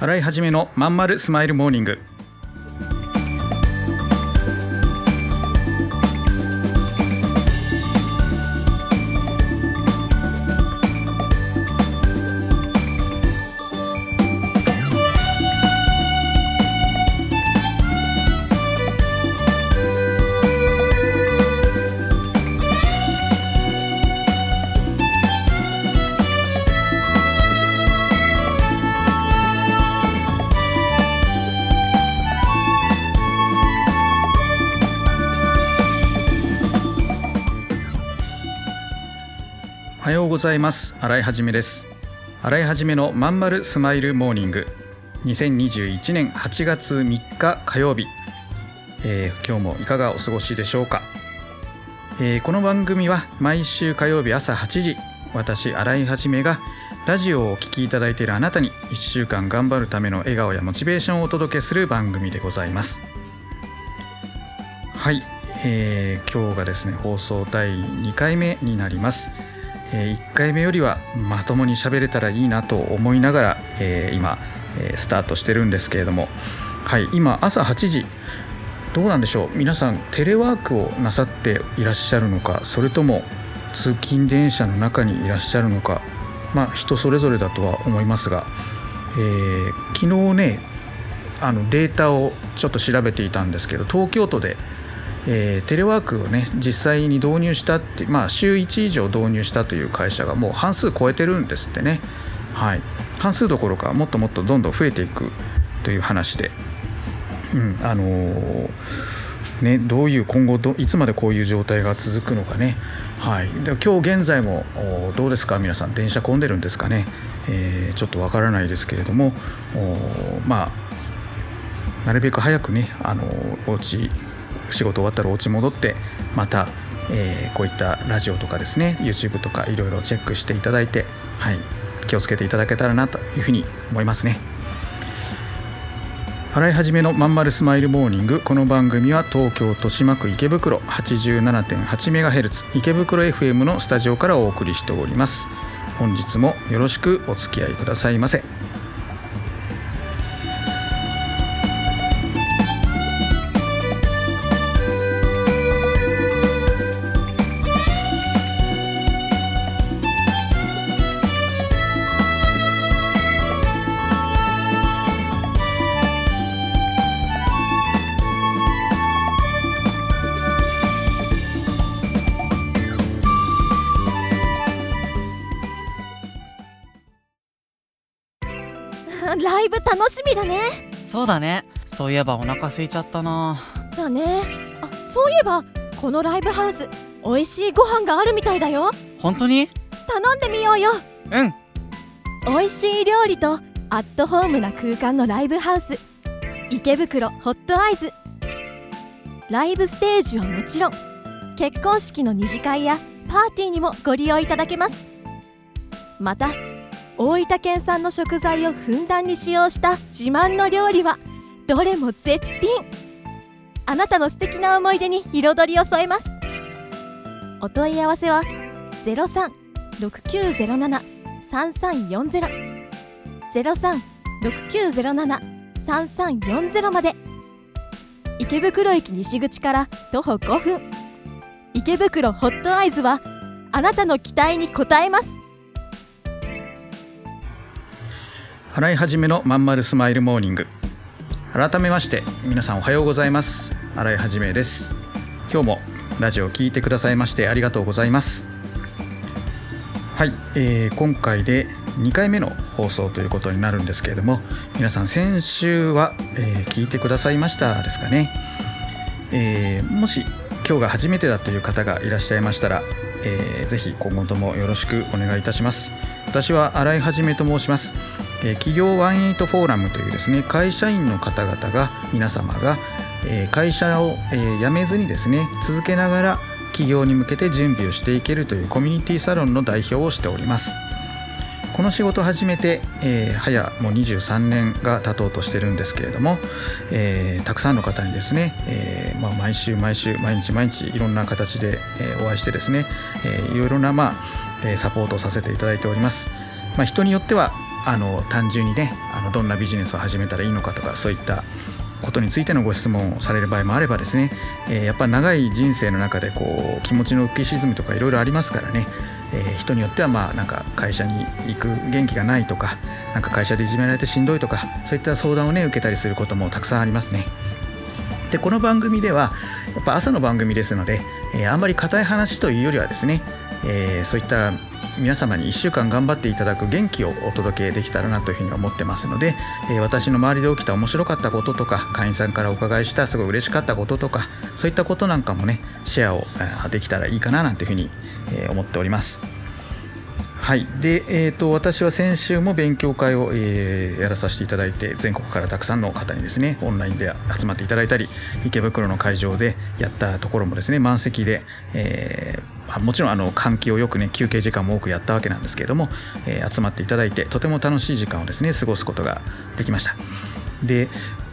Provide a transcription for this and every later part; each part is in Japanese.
洗い始めのまんまるスマイルモーニング。ざいます。洗いはじめです。洗いはじめのまんまるスマイルモーニング。2021年8月3日火曜日、えー今日もいかがお過ごしでしょうか、えーこの番組は毎週火曜日朝8時私洗いはじめがラジオをお聞きいただいているあなたに1週間頑張るための笑顔やモチベーションをお届けする番組でございます。はい、えー今日がですね放送第2回目になります。え1回目よりはまともに喋れたらいいなと思いながら、え今、えスタートしてるんですけれども、はい、今朝8時どうなんでしょう？皆さんテレワークをなさっていらっしゃるのか？それとも通勤電車の中にいらっしゃるのか？まあ人それぞれだとは思いますが、えー昨日ねあのデータをちょっと調べていたんですけど東京都でえーテレワークをね実際に導入したってまあ週1以上導入したという会社がもう半数超えてるんですってね。はい。半数どころかもっともっとどんどん増えていくという話で。うんあのーねどういう今後どいつまでこういう状態が続くのかね。はい。で今日現在もどうですか？皆さん電車混んでるんですかね、えーちょっとわからないですけれどもおまあなるべく早くねあのお家仕事終わったらお家戻ってまた、えーこういったラジオとかですね YouTube とかいろいろチェックしていただいて、はい、気をつけていただけたらなというふうに思いますね。洗い始めのまんまるスマイルモーニングこの番組は東京豊島区池袋 87.8MHz 池袋 FM のスタジオからお送りしております本日もよろしくお付き合いくださいませライブ楽しみだね。そうだね。そういえばお腹空いちゃったな。だね。あそういえばこのライブハウス美味しいご飯があるみたいだよ。本当に？頼んでみようよ。うん。美味しい料理とアットホームな空間のライブハウス。池袋ホットアイズライブステージはもちろん結婚式の二次会やパーティーにもご利用いただけます。また大分県産の食材をふんだんに使用した自慢の料理はどれも絶品。あなたの素敵な思い出に彩りを添えます。お問い合わせは0369073340 0369073340まで。池袋駅西口から徒歩5分。池袋ホットアイズはあなたの期待に応えます。洗い始めのまんまるスマイルモーニング。改めまして皆さんおはようございます。洗い始めです。今日もラジオを聞いてくださいましてありがとうございます。はい、えー今回で2回目の放送ということになるんですけれども皆さん先週は、えー聞いてくださいましたですかね、えーもし今日が初めてだという方がいらっしゃいましたら、えーぜひ今後ともよろしくお願いいたします。私は新井はじめと申します。えー企業18フォーラムというですね会社員の方々が皆様が、会社を、辞めずにですね続けながら企業に向けて準備をしていけるというコミュニティサロンの代表をしております。この仕事を始めて、えー早もう23年が経とうとしてるんですけれども、えーたくさんの方にですね、えーまあ、毎週毎週毎日毎日いろんな形で、えお会いしてですね、えーいろいろな、まあサポートをさせていただいております、まあ、人によってはあの単純にねあのどんなビジネスを始めたらいいのかとかそういったことについてのご質問をされる場合もあればですね、えー、やっぱ長い人生の中でこう気持ちの浮き沈みとかいろいろありますからね、えー、人によってはまあなんか会社に行く元気がないとかなんか会社でいじめられてしんどいとかそういった相談をね受けたりすることもたくさんありますね。でこの番組ではやっぱ朝の番組ですので、えー、あんまり硬い話というよりはですね、え、そういった皆様に1週間頑張っていただく元気をお届けできたらなというふうに思ってますので、えー、私の周りで起きた面白かったこととか会員さんからお伺いしたすごい嬉しかったこととかそういったことなんかもねシェアをできたらいいかななんていうふうに思っております。はいで、えーと、私は先週も勉強会を、えー、やらさせていただいて全国からたくさんの方にですねオンラインで集まっていただいたり池袋の会場でやったところもですね満席で、えー、あもちろんあの換気をよくね休憩時間も多くやったわけなんですけれども、えー、集まっていただいてとても楽しい時間をですね過ごすことができました。で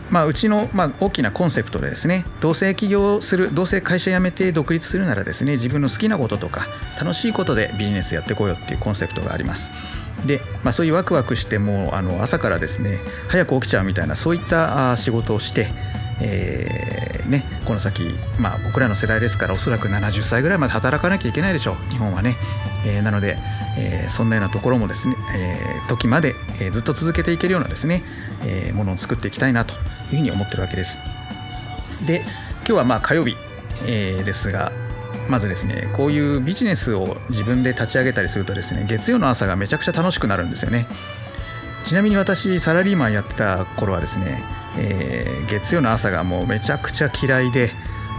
まあ、うちの、まあ、大きなコンセプトでですねどうせ起業するどうせ会社辞めて独立するならですね自分の好きなこととか楽しいことでビジネスやってこうよっていうコンセプトがあります。で、まあ、そういうワクワクしてもあの朝からですね早く起きちゃうみたいなそういった仕事をしてえー、この先、まあ、僕らの世代ですからおそらく70歳ぐらいまで働かなきゃいけないでしょう。日本はね、えー、なので、えー、そんなようなところもですね、えー、時まで、えー、ずっと続けていけるようなですね、えー、ものを作っていきたいなというふうに思ってるわけです。で今日はまあ火曜日、えー、ですがまずですねこういうビジネスを自分で立ち上げたりするとですね月曜の朝がめちゃくちゃ楽しくなるんですよね。ちなみに私サラリーマンやってた頃はですね、えー、月曜の朝がもうめちゃくちゃ嫌いで、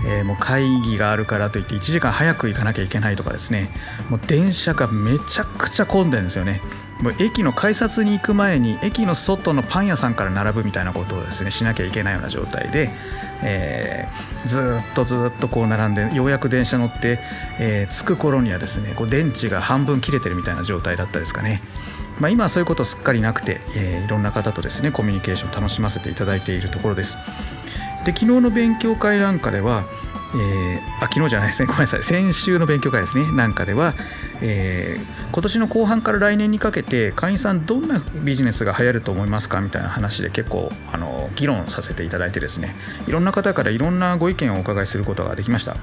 えー、もう会議があるからといって1時間早く行かなきゃいけないとかですねもう電車がめちゃくちゃ混んでるんですよねもう駅の改札に行く前に駅の外のパン屋さんから並ぶみたいなことをですねしなきゃいけないような状態で、えー、ずっとずっとこう並んでようやく電車乗って、えー、着く頃にはですねこう電池が半分切れてるみたいな状態だったですかね。まあ、今はそういうことすっかりなくて、えー、いろんな方とですねコミュニケーションを楽しませていただいているところです。で昨日の勉強会なんかでは、えー、あ昨日じゃないですね。ごめんなさい。先週の勉強会ですね。なんかでは、えー、今年の後半から来年にかけて会員さんどんなビジネスが流行ると思いますかみたいな話で結構あの議論させていただいてですねいろんな方からいろんなご意見をお伺いすることができました。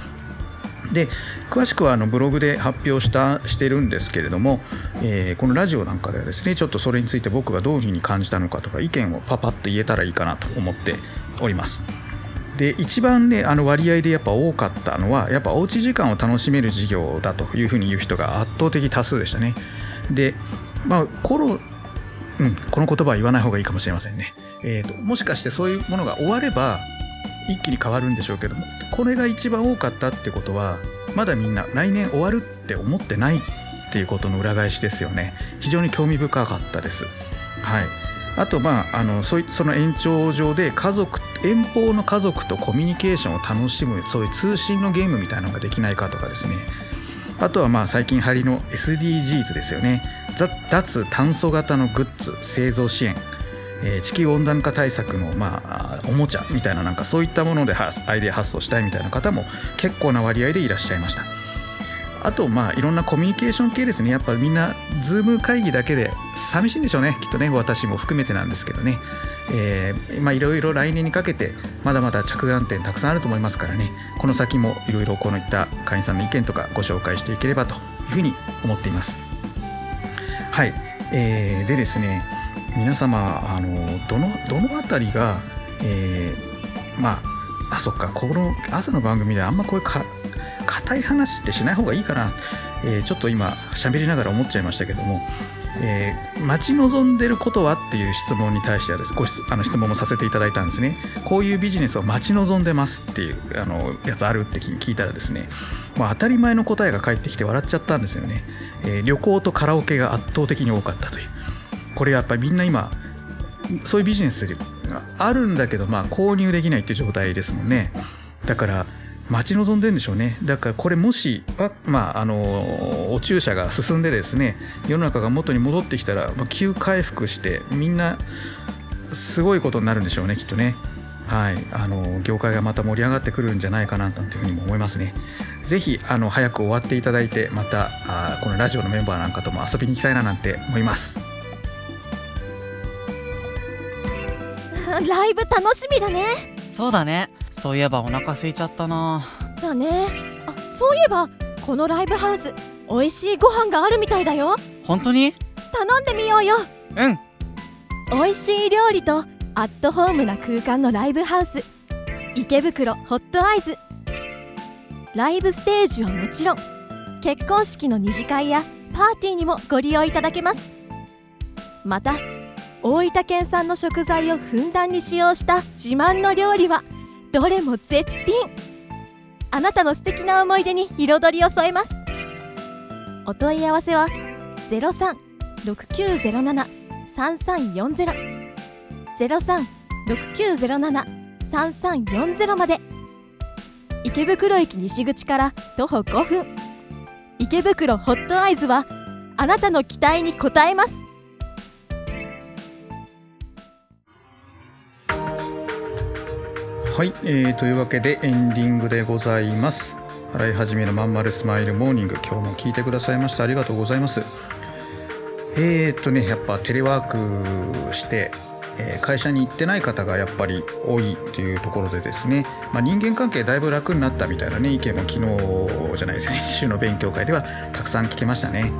で詳しくはあのブログで発表したしてるんですけれども、えー、このラジオなんかではですねちょっとそれについて僕がどういうふうに感じたのかとか意見をパパッと言えたらいいかなと思っております。で一番ねあの割合でやっぱ多かったのはやっぱおうち時間を楽しめる事業だというふうに言う人が圧倒的多数でしたね。でまあコロ、うん、この言葉は言わない方がいいかもしれませんね、えーと、もしかしてそういうものが終われば一気に変わるんでしょうけどもこれが一番多かったってことはまだみんな来年終わるって思ってないっていうことの裏返しですよね。非常に興味深かったです。はい。あとまああのそその延長上で家族遠方の家族とコミュニケーションを楽しむそういう通信のゲームみたいなのができないかとかですね。あとはまあ最近流行りの SDGs ですよね。脱炭素型のグッズ製造支援、えー、地球温暖化対策のまあおもちゃみたいななんかそういったものでアイデア発想したいみたいな方も結構な割合でいらっしゃいました。あとまあいろんなコミュニケーション系ですね。やっぱみんなズーム会議だけで寂しいんでしょうね。きっとね私も含めてなんですけどね。えー、まあいろいろ来年にかけてまだまだ着眼点たくさんあると思いますからね。この先もいろいろこういった会員さんの意見とかご紹介していければというふうに思っています。はい、えー、でですね皆様あのどのどの辺りが、えー、まああそっかこの朝の番組であんまこういうか硬い話ってしない方がいいかな、えー、ちょっと今喋りながら思っちゃいましたけども、えー、待ち望んでることはっていう質問に対してはです。ご質あの質問もさせていただいたんですね。こういうビジネスを待ち望んでますっていうあのやつあるって聞いたらですね、まあ、当たり前の答えが返ってきて笑っちゃったんですよね、えー、旅行とカラオケが圧倒的に多かったという。これやっぱりみんな今そういうビジネスがあるんだけどまあ購入できないっていう状態ですもんね。だから待ち望んでるんでしょうね。だからこれもしまああのお注射が進んでですね世の中が元に戻ってきたら、まあ、急回復してみんなすごいことになるんでしょうねきっとね。はい。あの業界がまた盛り上がってくるんじゃないかなというふうにも思いますね。ぜひあの早く終わっていただいてまたあこのラジオのメンバーなんかとも遊びに行きたいななんて思います。ライブ楽しみだね。そうだね。そういえばお腹空いちゃったな。だね。あそういえばこのライブハウス美味しいご飯があるみたいだよ。本当に？頼んでみようよ。うん。美味しい料理とアットホームな空間のライブハウス。池袋ホットアイズ。ライブステージはもちろん結婚式の二次会やパーティーにもご利用いただけます。また大分県産の食材をふんだんに使用した自慢の料理はどれも絶品。あなたの素敵な思い出に彩りを添えます。お問い合わせは0369073340 0369073340まで。池袋駅西口から徒歩5分。池袋ホットアイズはあなたの期待に応えます。はい、えーというわけでエンディングでございます。洗い始めのまんまるスマイルモーニング。今日も聞いてくださいましてありがとうございます。えーとねやっぱテレワークして、え会社に行ってない方がやっぱり多いというところでですね、まあ、人間関係だいぶ楽になったみたいなね意見も昨日じゃない先週の勉強会ではたくさん聞けましたね。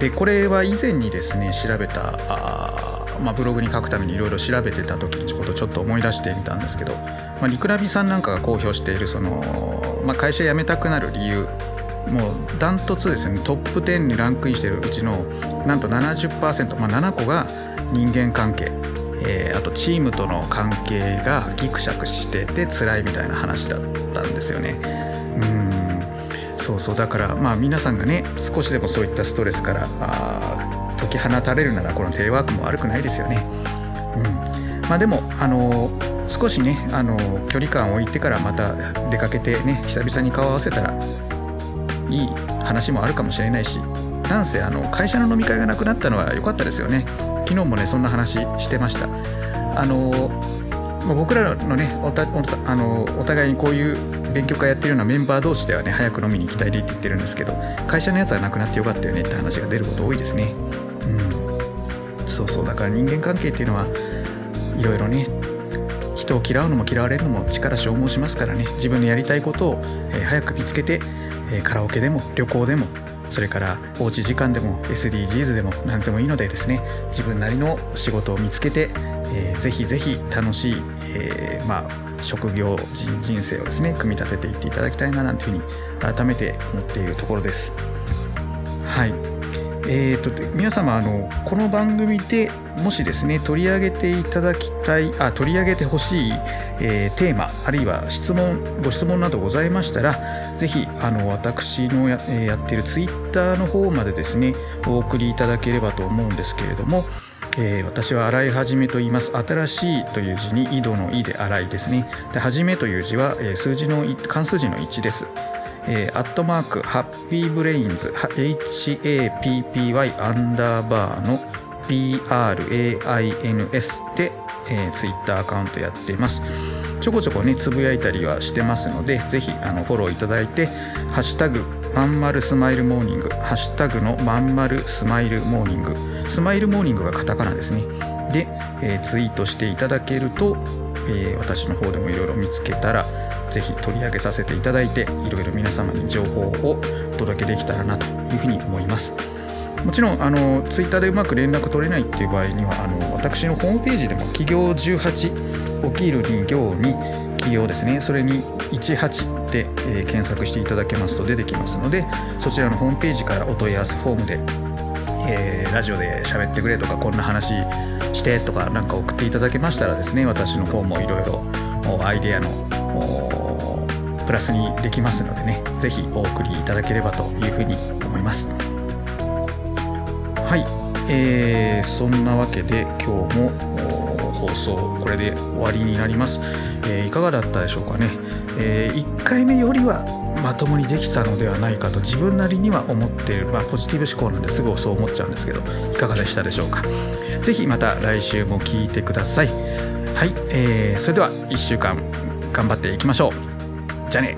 でこれは以前にですね調べたあ、まあ、ブログに書くためにいろいろ調べてた時のことをちょっと思い出してみたんですけど、まあ、リクラビさんなんかが公表しているその、まあ、会社辞めたくなる理由もうダントツですね。トップ10にランクインしているうちのなんと70%、まあ、7個が人間関係、えーあとチームとの関係がギクシャクしてて辛いみたいな話だったんですよね。うん。そうそう。だからまあ皆さんがね少しでもそういったストレスからあ解き放たれるならこのテレワークも悪くないですよね。うん、まあでもあの少しねあの距離感を置いてからまた出かけてね久々に顔を合わせたらいい話もあるかもしれないしなんせあの会社の飲み会がなくなったのは良かったですよね。昨日もねそんな話してました。あのまあ僕らのねおたおたあのお互いにこういう勉強会やってるようなメンバー同士ではね早く飲みに行きたいねって言ってるんですけど会社のやつはなくなってよかったよねって話が出ること多いですね。うん。そうそう。だから人間関係っていうのはいろいろね人を嫌うのも嫌われるのも力消耗しますからね。自分のやりたいことを、え早く見つけて、えカラオケでも旅行でもそれからおうち時間でも SDGs でも何でもいいのでですね。自分なりの仕事を見つけて、えーぜひぜひ楽しい、えーまあ、職業人人生をですね組み立てていっていただきたいななんていうふうに改めて思っているところです。はい。えー、と皆様あのこの番組でもしですね取り上げていただきたいあ取り上げてほしい、えーテーマあるいは質問ご質問などございましたらぜひあの私のや,、えやっているツイッターの方までですねお送りいただければと思うんですけれども、えー私は洗い始めと言います。新しいという字に井戸の「井」で洗いですね。で始めという字は、え数字のい漢数字の1です。えーアットマーク Happy Brains HAPPY アンダーバーの BRAINS で、えー、ツイッターアカウントやっています。ちょこちょこねつぶやいたりはしてますのでぜひあのフォローいただいて「ハッシュタグまんまるスマイルモーニング」「ハッシュタグのまんまるスマイルモーニング」スマイルモーニングがカタカナですね。で、えーツイートしていただけると、えー私の方でもいろいろ見つけたらぜひ取り上げさせていただいていろいろ皆様に情報をお届けできたらなというふうに思います。もちろんあのツイッターでうまく連絡取れないっていう場合にはあの私のホームページでも企業18起きるに行に企業ですね。それに18で、えー検索していただけますと出てきますのでそちらのホームページからお問い合わせフォームでえーラジオで喋ってくれとかこんな話してとかなんか送っていただけましたらですね私の方もいろいろアイデアのプラスにできますのでねぜひお送りいただければというふうに思います。はい、えーそんなわけで今日も放送これで終わりになります、えーいかがだったでしょうかね、え1回目よりはまともにできたのではないかと自分なりには思っている、まあ、ポジティブ思考なんですぐそう思っちゃうんですけどいかがでしたでしょうか？是非また来週も聞いてください。はい、えーそれでは1週間頑張っていきましょう。じゃあね。